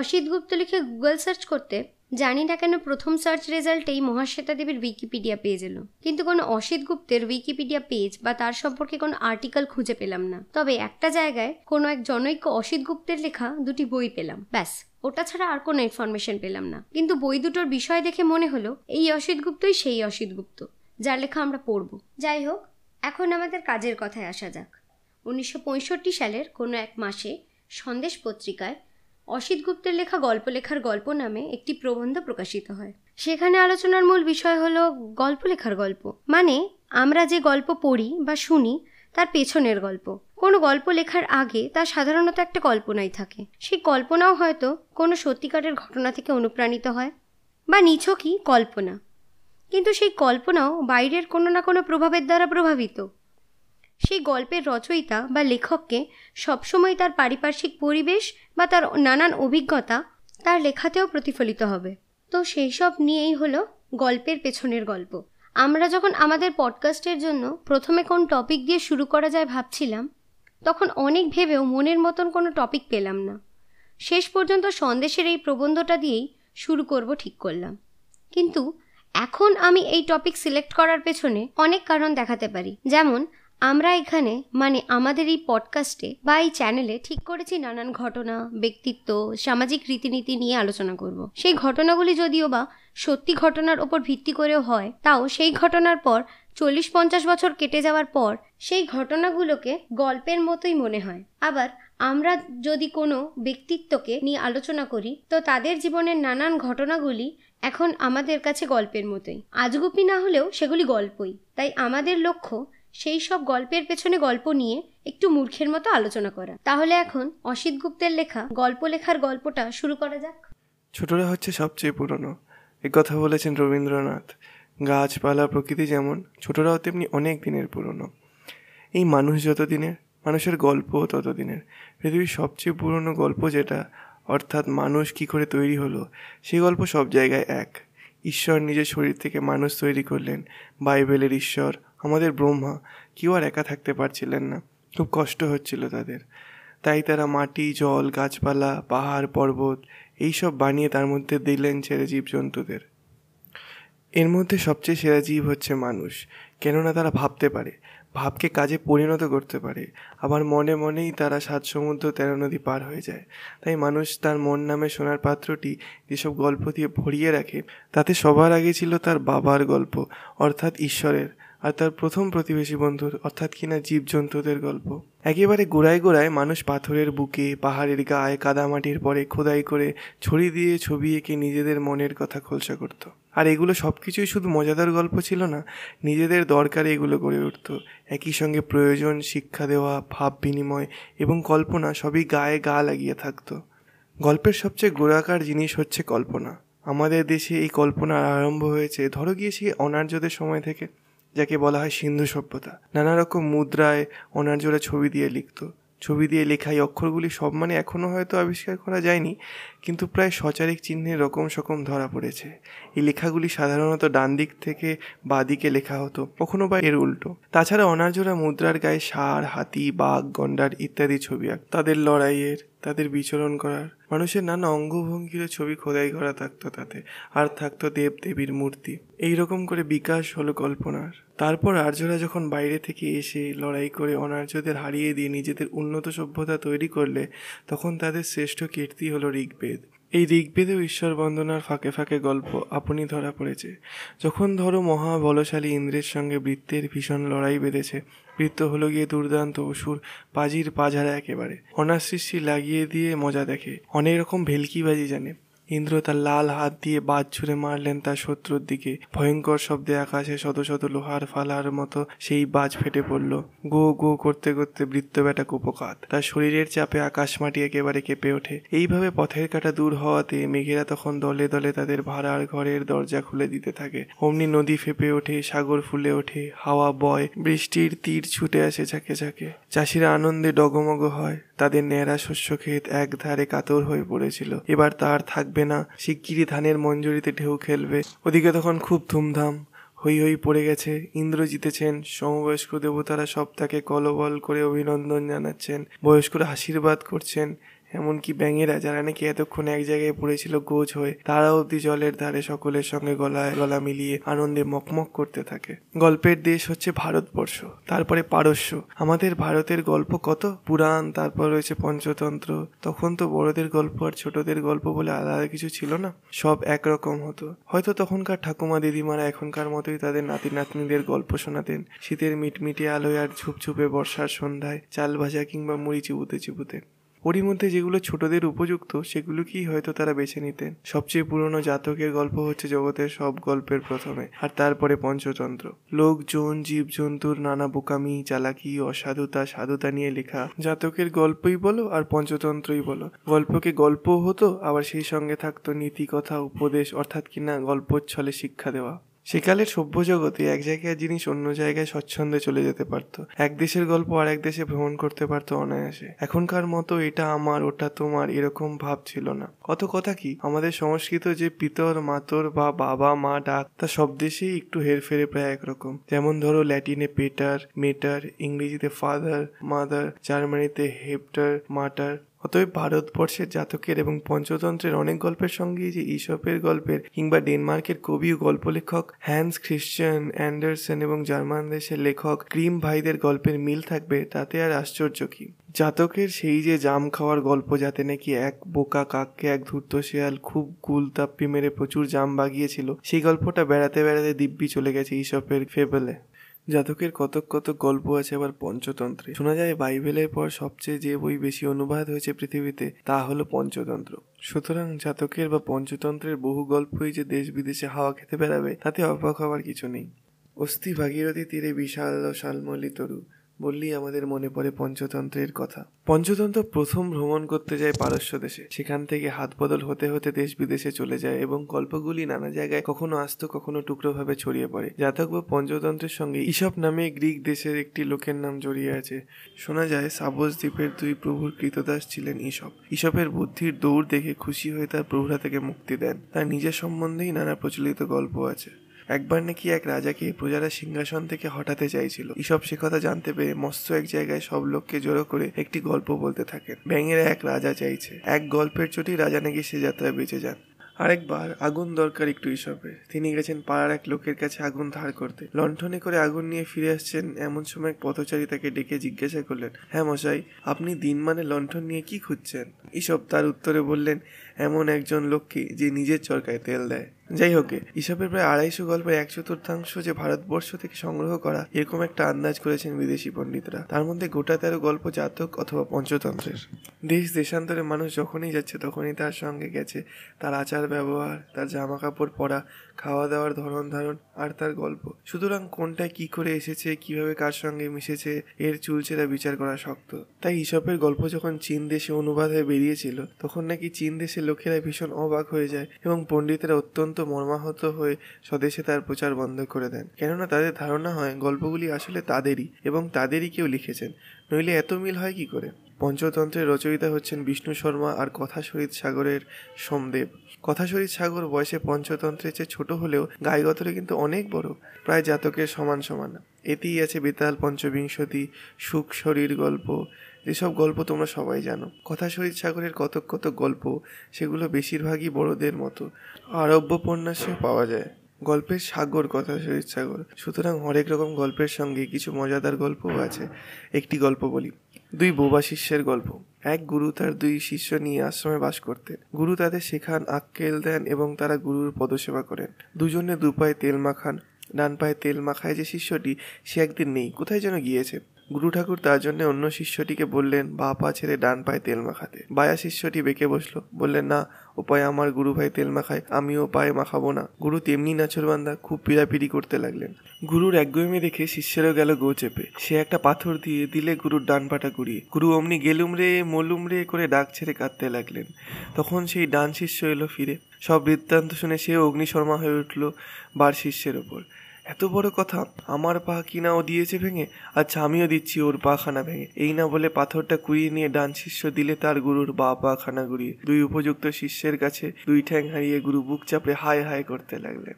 অসিত গুপ্ত লিখে Google search করতে জানি না কেন প্রথম সার্চ রেজাল্টেই মহাশ্বেতা দেবীর উইকিপিডিয়া পেজ এলো কিন্তু কোনো অসিত গুপ্তের উইকিপিডিয়া পেজ বা তার সম্পর্কে কোনো আর্টিকেল খুঁজে পেলাম না। তবে একটা জায়গায় কোনো এক জনৈক্য অসিত গুপ্তের লেখা দুটি বই পেলাম। ব্যাস, ওটা ছাড়া আর কোনো ইনফরমেশন পেলাম না। কিন্তু বই দুটোর বিষয় দেখে মনে হলো, এই অসিত গুপ্তই সেই অসিত গুপ্ত, যার লেখা আমরা পড়ব। যাই হোক, এখন আমাদের কাজের কথায় আসা যাক। উনিশশো পঁয়ষট্টি সালের কোনো এক মাসে সন্দেশ পত্রিকায় অসিত গুপ্তের লেখা গল্প লেখার গল্প নামে একটি প্রবন্ধ প্রকাশিত হয়। সেখানে আলোচনার মূল বিষয় হলো গল্প লেখার গল্প। মানে আমরা যে গল্প পড়ি বা শুনি, তার পেছনের গল্প। কোনো গল্প লেখার আগে তা সাধারণত একটা কল্পনাই থাকে। সেই কল্পনাও হয়তো কোনো সত্যিকারের ঘটনা থেকে অনুপ্রাণিত হয় বা নিছকই কল্পনা। কিন্তু সেই কল্পনাও বাইরের কোনো না কোনো প্রভাবের দ্বারা প্রভাবিত। সেই গল্পের রচয়িতা বা লেখককে সবসময় তার পারিপার্শ্বিক পরিবেশ বা তার নানান অভিজ্ঞতা তার লেখাতেও প্রতিফলিত হবে। তো সেই সব নিয়েই হলো গল্পের পেছনের গল্প। আমরা যখন আমাদের পডকাস্টের জন্য প্রথমে কোন টপিক দিয়ে শুরু করা যায় ভাবছিলাম, তখন অনেক ভেবেও মনের মতন কোনো টপিক পেলাম না। শেষ পর্যন্ত সন্দেশের এই প্রবন্ধটা দিয়েই শুরু করব ঠিক করলাম। কিন্তু এখন আমি এই টপিক সিলেক্ট করার পেছনে অনেক কারণ দেখাতে পারি। যেমন আমরা এখানে মানে আমাদের এই পডকাস্টে বা এই চ্যানেলে ঠিক করেছি নানান ঘটনা, ব্যক্তিত্ব, সামাজিক রীতিনীতি নিয়ে আলোচনা করব। সেই ঘটনাগুলি যদিও বা সত্যি ঘটনার ওপর ভিত্তি করেও হয়, তাও সেই ঘটনার পর চল্লিশ পঞ্চাশ বছর কেটে যাওয়ার পর, সেই ঘটনাগুলোকে গল্পের মতোই মনে হয়। আবার আমরা যদি কোনো ব্যক্তিত্বকে নিয়ে আলোচনা করি, তো তাদের জীবনের নানান ঘটনাগুলি এখন আমাদের কাছে গল্পের মতোই। আজগুপি না হলেও সেগুলি গল্পই। তাই আমাদের লক্ষ্য সেই সব গল্পের পেছনে গল্প নিয়ে একটু মূর্খের মতো আলোচনা করা। তাহলে এখন অসিত গুপ্তের লেখা গল্প লেখার গল্পটা শুরু করা যাক। ছোটরা হচ্ছে সবচেয়ে পুরনো। এ কথা বলেছেন রবীন্দ্রনাথ। গাছপালা, প্রকৃতি যেমন, ছোটরাও তেমনি অনেক দিনের পুরনো। এই মানুষ যত দিনের মানুষের গল্প তত দিনের পৃথিবীর সবচেয়ে পুরনো গল্প যেটা, অর্থাৎ মানুষ কি করে তৈরি হলো সেই গল্প সব জায়গায় এক। ঈশ্বর নিজের শরীর থেকে মানুষ তৈরি করলেন, বাইবেলের ঈশ্বর, আমাদের ব্রহ্মা। কেউ আর একা থাকতে পারছিলেন না, খুব কষ্ট হচ্ছিল তাদের। তাই তারা মাটি, জল, গাছপালা, পাহাড়, পর্বত, এইসব বানিয়ে তার মধ্যে দিলেন ছেড়ে জীবজন্তুদের। এর মধ্যে সবচেয়ে সেরা জীব হচ্ছে মানুষ, কেননা তারা ভাবতে পারে ভাবকে কাজে পরিণত করতে পারে। আবার মনে মনেই তারা সাত সমুদ্র, তেরো নদী পার হয়ে যায়। তাই মানুষ তার মন নামে সোনার পাত্রটি যেসব গল্প দিয়ে ভরিয়ে রাখে, তাতে সবার আগে ছিল তার বাবার গল্প, অর্থাৎ ঈশ্বরের। আর তার প্রথম প্রতিবেশী বন্ধুর, অর্থাৎ কিনা জীবজন্তুদের গল্প। একেবারে গোড়ায় গোড়ায় মানুষ পাথরের বুকে, পাহাড়ের গায়ে, কাদামাটির পরে খোদাই করে ছড়ি দিয়ে ছবি এঁকে নিজেদের মনের কথা খোলসা করত। আর এগুলো সব কিছুই শুধু মজাদার গল্প ছিল না, নিজেদের দরকারে এগুলো গড়ে উঠত। একই সঙ্গে প্রয়োজন, শিক্ষা দেওয়া, ভাব বিনিময় এবং কল্পনা সবই গায়ে গা লাগিয়ে থাকতো। গল্পের সবচেয়ে গোড়াকার জিনিস হচ্ছে কল্পনা। আমাদের দেশে এই কল্পনার আরম্ভ হয়েছে, ধরো গিয়েছি অনার্যদের সময় থেকে। যাকে বলা হয় সিন্ধু সভ্যতা। নানা রকম মুদ্রায় অনার্যরা ছবি দিয়ে লিখত। ছবি দিয়ে লেখা এই অক্ষরগুলি সব মানে এখনও হয়তো আবিষ্কার করা যায়নি। কিন্তু প্রায় সচারিক চিহ্নের রকম সকম ধরা পড়েছে। এই লেখাগুলি সাধারণত ডান দিক থেকে বাদিকে লেখা হতো, কখনো বা এর উল্টো। তাছাড়া অনার্যরা মুদ্রার গায়ে ষাঁড়, হাতি, বাঘ, গন্ডার ইত্যাদি ছবি আঁক তাদের লড়াইয়ের, তাদের বিচরণ করার। মানুষের নানা অঙ্গভঙ্গির ছবি খোদাই করা থাকতো তাতে। আর থাকতো দেব দেবীর মূর্তি। এই রকম করে বিকাশ হলো কল্পনার। তারপর আর্যরা যখন বাইরে থেকে এসে লড়াই করে অনার্যদের হারিয়ে দিয়ে নিজেদের উন্নত সভ্যতা তৈরি করলে, তখন তাদের শ্রেষ্ঠ কীর্তি হলো ঋগ্বেদ। এই ঋগ্বেদে ঈশ্বর বন্দনার ফাঁকে ফাঁকে গল্প আপনি ধরা পড়েছে। যখন ধরো মহা বলশালী ইন্দ্রের সঙ্গে বৃত্তের ভীষণ লড়াই বেঁধেছে, বৃত্ত হলো গিয়ে দুর্দান্ত অসুর, পাজির পাঝারা একেবারে। অনাসৃষ্টি লাগিয়ে দিয়ে মজা দেখে। অনেক রকম ভেলকিবাজি জানে। ইন্দ্র তার লাল হাত দিয়ে বাজ ছুঁড়ে মারলেন তার শত্রুর দিকে। ভয়ঙ্কর শব্দে আকাশে শত শত লোহার ফালার মতো সেই বাজ ফেটে পড়ল। গো গো করতে করতে বৃত্ত বেটা কুপকাত তার শরীরের চাপে আকাশ মাটি একেবারে কেঁপে ওঠে। এইভাবে পথের কাটা দূর হওয়াতে মেঘেরা তখন দলে দলে তাদের ভাড়ার ঘরের দরজা খুলে দিতে থাকে। অমনি নদী ফেপে ওঠে, সাগর ফুলে ওঠে, হাওয়া বয়, বৃষ্টির তীর ছুটে আসে ঝাঁকে ঝাঁকে। চাষিরা আনন্দে ডগমগ হয়। তাদের ন্যাড়া শস্য ক্ষেত এক ধারে কাতর হয়ে পড়েছিল। এবার তার থাকবে না, শিগগিরই ধানের মঞ্জুরিতে ঢেউ খেলবে। ওদিকে তখন খুব ধুমধাম হই হই পড়ে গেছে। ইন্দ্র জিতেছেন, সমবয়স্ক দেবতারা সব তাকে কলবল করে অভিনন্দন জানাচ্ছেন। বয়স্করা আশীর্বাদ করছেন। এমনকি ব্যাঙেরা যারা নাকি এতক্ষণ এক জায়গায় পড়েছিল গোজ হয়ে তারা অব্দি জলের ধারে সকলের সঙ্গে গলায় গলা মিলিয়ে আনন্দে মকমক করতে থাকে। গল্পের দেশ হচ্ছে ভারতবর্ষ, তারপরে পারস্য। আমাদের ভারতের গল্প কত পুরাণ, তারপর রয়েছে পঞ্চতন্ত্র। তখন তো বড়দের গল্প আর ছোটদের গল্প বলে আলাদা কিছু ছিল না, সব একরকম হতো। হয়তো তখনকার ঠাকুমা দিদিমারা এখনকার মতোই তাদের নাতি নাতনিদের গল্প শোনাতেন। শীতের মিটমিটে আলোয় আর ঝুপঝুপে বর্ষার সন্ধ্যায় চাল ভাজা কিংবা মুড়ি চিবুতে চিবুতে ওরই মধ্যে যেগুলো ছোটদের উপযুক্ত, সেগুলোকেই হয়তো তারা বেছে নিতেন। সবচেয়ে পুরনো জাতকের গল্প হচ্ছে জগতের সব গল্পের প্রথমে, আর তারপরে পঞ্চতন্ত্র। লোকজন জীবজন্তুর নানা বোকামি, চালাকি, অসাধুতা, সাধুতা নিয়ে লেখা। জাতকের গল্পই বলো আর পঞ্চতন্ত্রই বলো। গল্পকে গল্প হতো, আবার সেই সঙ্গে থাকতো নীতি, কথা, উপদেশ, অর্থাৎ কিনা গল্পচ্ছলে শিক্ষা দেওয়া। সেকালের সভ্য জগতে এক জায়গায় জিনিস অন্য জায়গায় স্বচ্ছন্দে চলে যেতে পারতো। এক দেশের গল্প আর এক দেশে ভ্রমণ করতে পারতো অনায়াসে। এখনকার মতো এটা আমার, ওটা তোমার এরকম ভাব ছিল না। কত কথা কি, আমাদের সংস্কৃত যে পিতর, মাতর বা বাবা, মা, ডাক, তা সব দেশেই একটু হেরফেরে প্রায় একরকম। যেমন ধরো ল্যাটিনে পেটার, মেটার, ইংরেজিতে ফাদার, মাদার, জার্মানিতে হেপ্টার, মাটার অতএব ভারতবর্ষের জাতকের এবং পঞ্চতন্ত্রের অনেক গল্পের সঙ্গেই যে ইসপের গল্পের কিংবা ডেনমার্কের কবি ও গল্প লেখক হ্যান্স খ্রিশ্চান অ্যান্ডারসন এবং জার্মান দেশের লেখক ক্রিম ভাইদের গল্পের মিল থাকবে, তাতে আর আশ্চর্য কি? জাতকের সেই যে জাম খাওয়ার গল্প, যাতে নাকি এক বোকা কাককে এক ধূর্ত শেয়াল খুব কুল তাপ্পি মেরে প্রচুর জাম বাগিয়েছিল, সেই গল্পটা বেড়াতে বেড়াতে দিব্যি চলে গেছে ইসপের ফেবলে। জাতকের কতক কতক গল্প আছে আবার পঞ্চতন্ত্রে। শোনা যায়, বাইবেলের পর সবচেয়ে যে বই বেশি অনুবাদ হয়েছে পৃথিবীতে, তা হলো পঞ্চতন্ত্র। সুতরাং জাতকের বা পঞ্চতন্ত্রের বহু গল্পই যে দেশ বিদেশে হাওয়া খেতে বেড়াবে, তাতে অবাক হওয়ার কিছু নেই। অস্থি ভাগীরথী তীরে বিশাল শালমলি তরু বললেই আমাদের মনে পড়ে পঞ্চতন্ত্রের কথা। পঞ্চতন্ত্র প্রথম ভ্রমণ করতে যায় পারস্য দেশে। সেখান থেকে হাত বদল হতে হতে দেশ বিদেশে চলে যায় এবং গল্পগুলি নানা জায়গায় কখনো আস্ত, কখনো টুকরোভাবে ছড়িয়ে পড়ে। জাতক বা পঞ্চতন্ত্রের সঙ্গে ইসব নামে গ্রিক দেশের একটি লোকের নাম জড়িয়ে আছে। শোনা যায়, সাবস দ্বীপের দুই প্রভুর কৃতদাস ছিলেন ইসব ইসবের বুদ্ধির দৌড় দেখে খুশি হয়ে তার প্রভুরা থেকে মুক্তি দেন। তার নিজের সম্বন্ধেই নানা প্রচলিত গল্প আছে। একবার নাকি এক রাজাকে প্রজারা সিংহাসন থেকে হটাতে চাইছিল। এসব সে কথা জানতে পেরে মস্ত এক জায়গায় সব লোককে জড়ো করে একটি গল্প বলতে থাকেন। ব্যাঙেরা এক রাজা চাইছে। এক গল্পের চোটি রাজা নাকি সে যাত্রায় বেঁচে যান। আরেকবার আগুন দরকার একটু ইসবের তিনি গেছেন পাড়ার এক লোকের কাছে আগুন ধার করতে। লণ্ঠনে করে আগুন নিয়ে ফিরে আসছেন এমন সময় এক পথচারী তাকে ডেকে জিজ্ঞাসা করলেন হ্যাঁ মশাই, আপনি দিন মানে লণ্ঠন নিয়ে কি খুঁজছেন? ইসব তার উত্তরে বললেন, এমন একজন লোককে যে নিজের চরকায় তেল দেয়। যাই হোক ইসবের প্রায় আড়াইশো গল্পের এক চতুর্থাংশ যে ভারতবর্ষ থেকে সংগ্রহ করা, এরকম একটা আন্দাজ করেছেন বিদেশি পণ্ডিতরা। তার মধ্যে গোটা তেরো গল্প জাতক অথবা পঞ্চতন্ত্রের। দেশ দেশান্তরে মানুষ যখনই যাচ্ছে, তখনই তার সঙ্গে গেছে। তার আচার ব্যবহার, তার জামা কাপড় পরা, খাওয়া দাওয়ার ধরন ধারণ আর তার গল্প। সুতরাং কোনটা কি করে এসেছে, কীভাবে কার সঙ্গে মিশেছে, এর চুলচেরা বিচার করা শক্ত। তাই ইসবের গল্প যখন চীন দেশে অনুবাদ হয়ে বেরিয়েছিল, তখন নাকি চীন দেশের লোকেরা ভীষণ অবাক হয়ে যায় এবং পণ্ডিতেরা অত্যন্ত মর্মাহত হয়ে স্বদেশে তার প্রচার বন্ধ করে দেন। কেননা তাদের ধারণা হয়, গল্পগুলি আসলে তাদেরই এবং তাদেরই কেউ লিখেছেন। নইলে এত মিল হয় কি করে? পঞ্চতন্ত্রের রচয়িতা হচ্ছেন বিষ্ণু শর্মা আর কথা শরীর সাগরের সোমদেব। কথা শরীর সাগর বয়সে পঞ্চতন্ত্রের চেয়ে ছোট হলেও গায়গতরে কিন্তু অনেক বড়, প্রায় জাতকের সমান সমান। এতেই আছে বেতাল, পঞ্চবিংশতি, সুখ, শরীর গল্প। যেসব গল্প তোমরা সবাই জানো। কথা শরীর সাগরের কতক কতক গল্প, সেগুলো বেশিরভাগই বড়দের মতো। আরব্য উপন্যাসেও পাওয়া যায়। গল্পের সাগর, কথা শরীর সাগর। সুতরাং হরেক রকম গল্পের সঙ্গে কিছু মজাদার গল্পও আছে। একটি গল্প বলি। দুই বোবা শিষ্যের গল্প। এক গুরু তার দুই শিষ্য নিয়ে আশ্রমে বাস করতেন। গুরু তাদের শেখান, আক্কেল দেন এবং তারা গুরুর পদসেবা করেন। দুজনে দুপায়ে তেল মাখান, ডান পায়ে তেল মাখায় যে শিষ্যটি, সে একদিন নেই, কোথায় যেন গিয়েছে। গুরু ঠাকুর তার জন্য অন্য শিষ্যটিকে বললেন বা পা ছেড়ে ডান পায়ে তেল মাখাতে। বায়া শিষ্যটি বেঁকে বসল, বললেন, না ও পায়ে আমার গুরু ভাই তেল মাখায়, আমিও পায়ে মাখাবো না। গুরু তেমনি নাচরবান্দা খুব পিড়াপিড়ি করতে লাগলেন। গুরুর একগুয়েমি দেখে শিষ্যেরও গেল গো চেপে। সে একটা পাথর দিয়ে দিলে গুরুর ডান পাটা গুড়িয়ে। গুরু অমনি গেলুম রে, মলুম রে করে ডাক ছেড়ে কাঁদতে লাগলেন। তখন সেই ডান শিষ্য এলো ফিরে। সব বৃত্তান্ত শুনে সে অগ্নিশর্মা হয়ে উঠল বার শিষ্যের ওপর। এত বড় কথা? আমার পা কিনা ও দিয়েছে ভেঙে? আচ্ছা আমিও দিচ্ছি, ওর পা খানা ভেঙে। এই না বলে পাথরটা কুড়িয়ে নিয়ে ডান শিষ্য দিলে তার গুরুর বা পা খানা গুড়িয়ে দুই উপযুক্ত শিষ্যের কাছে দুই ঠ্যাং হারিয়ে গুরু বুক চাপড়ে হায় হায় করতে লাগলেন।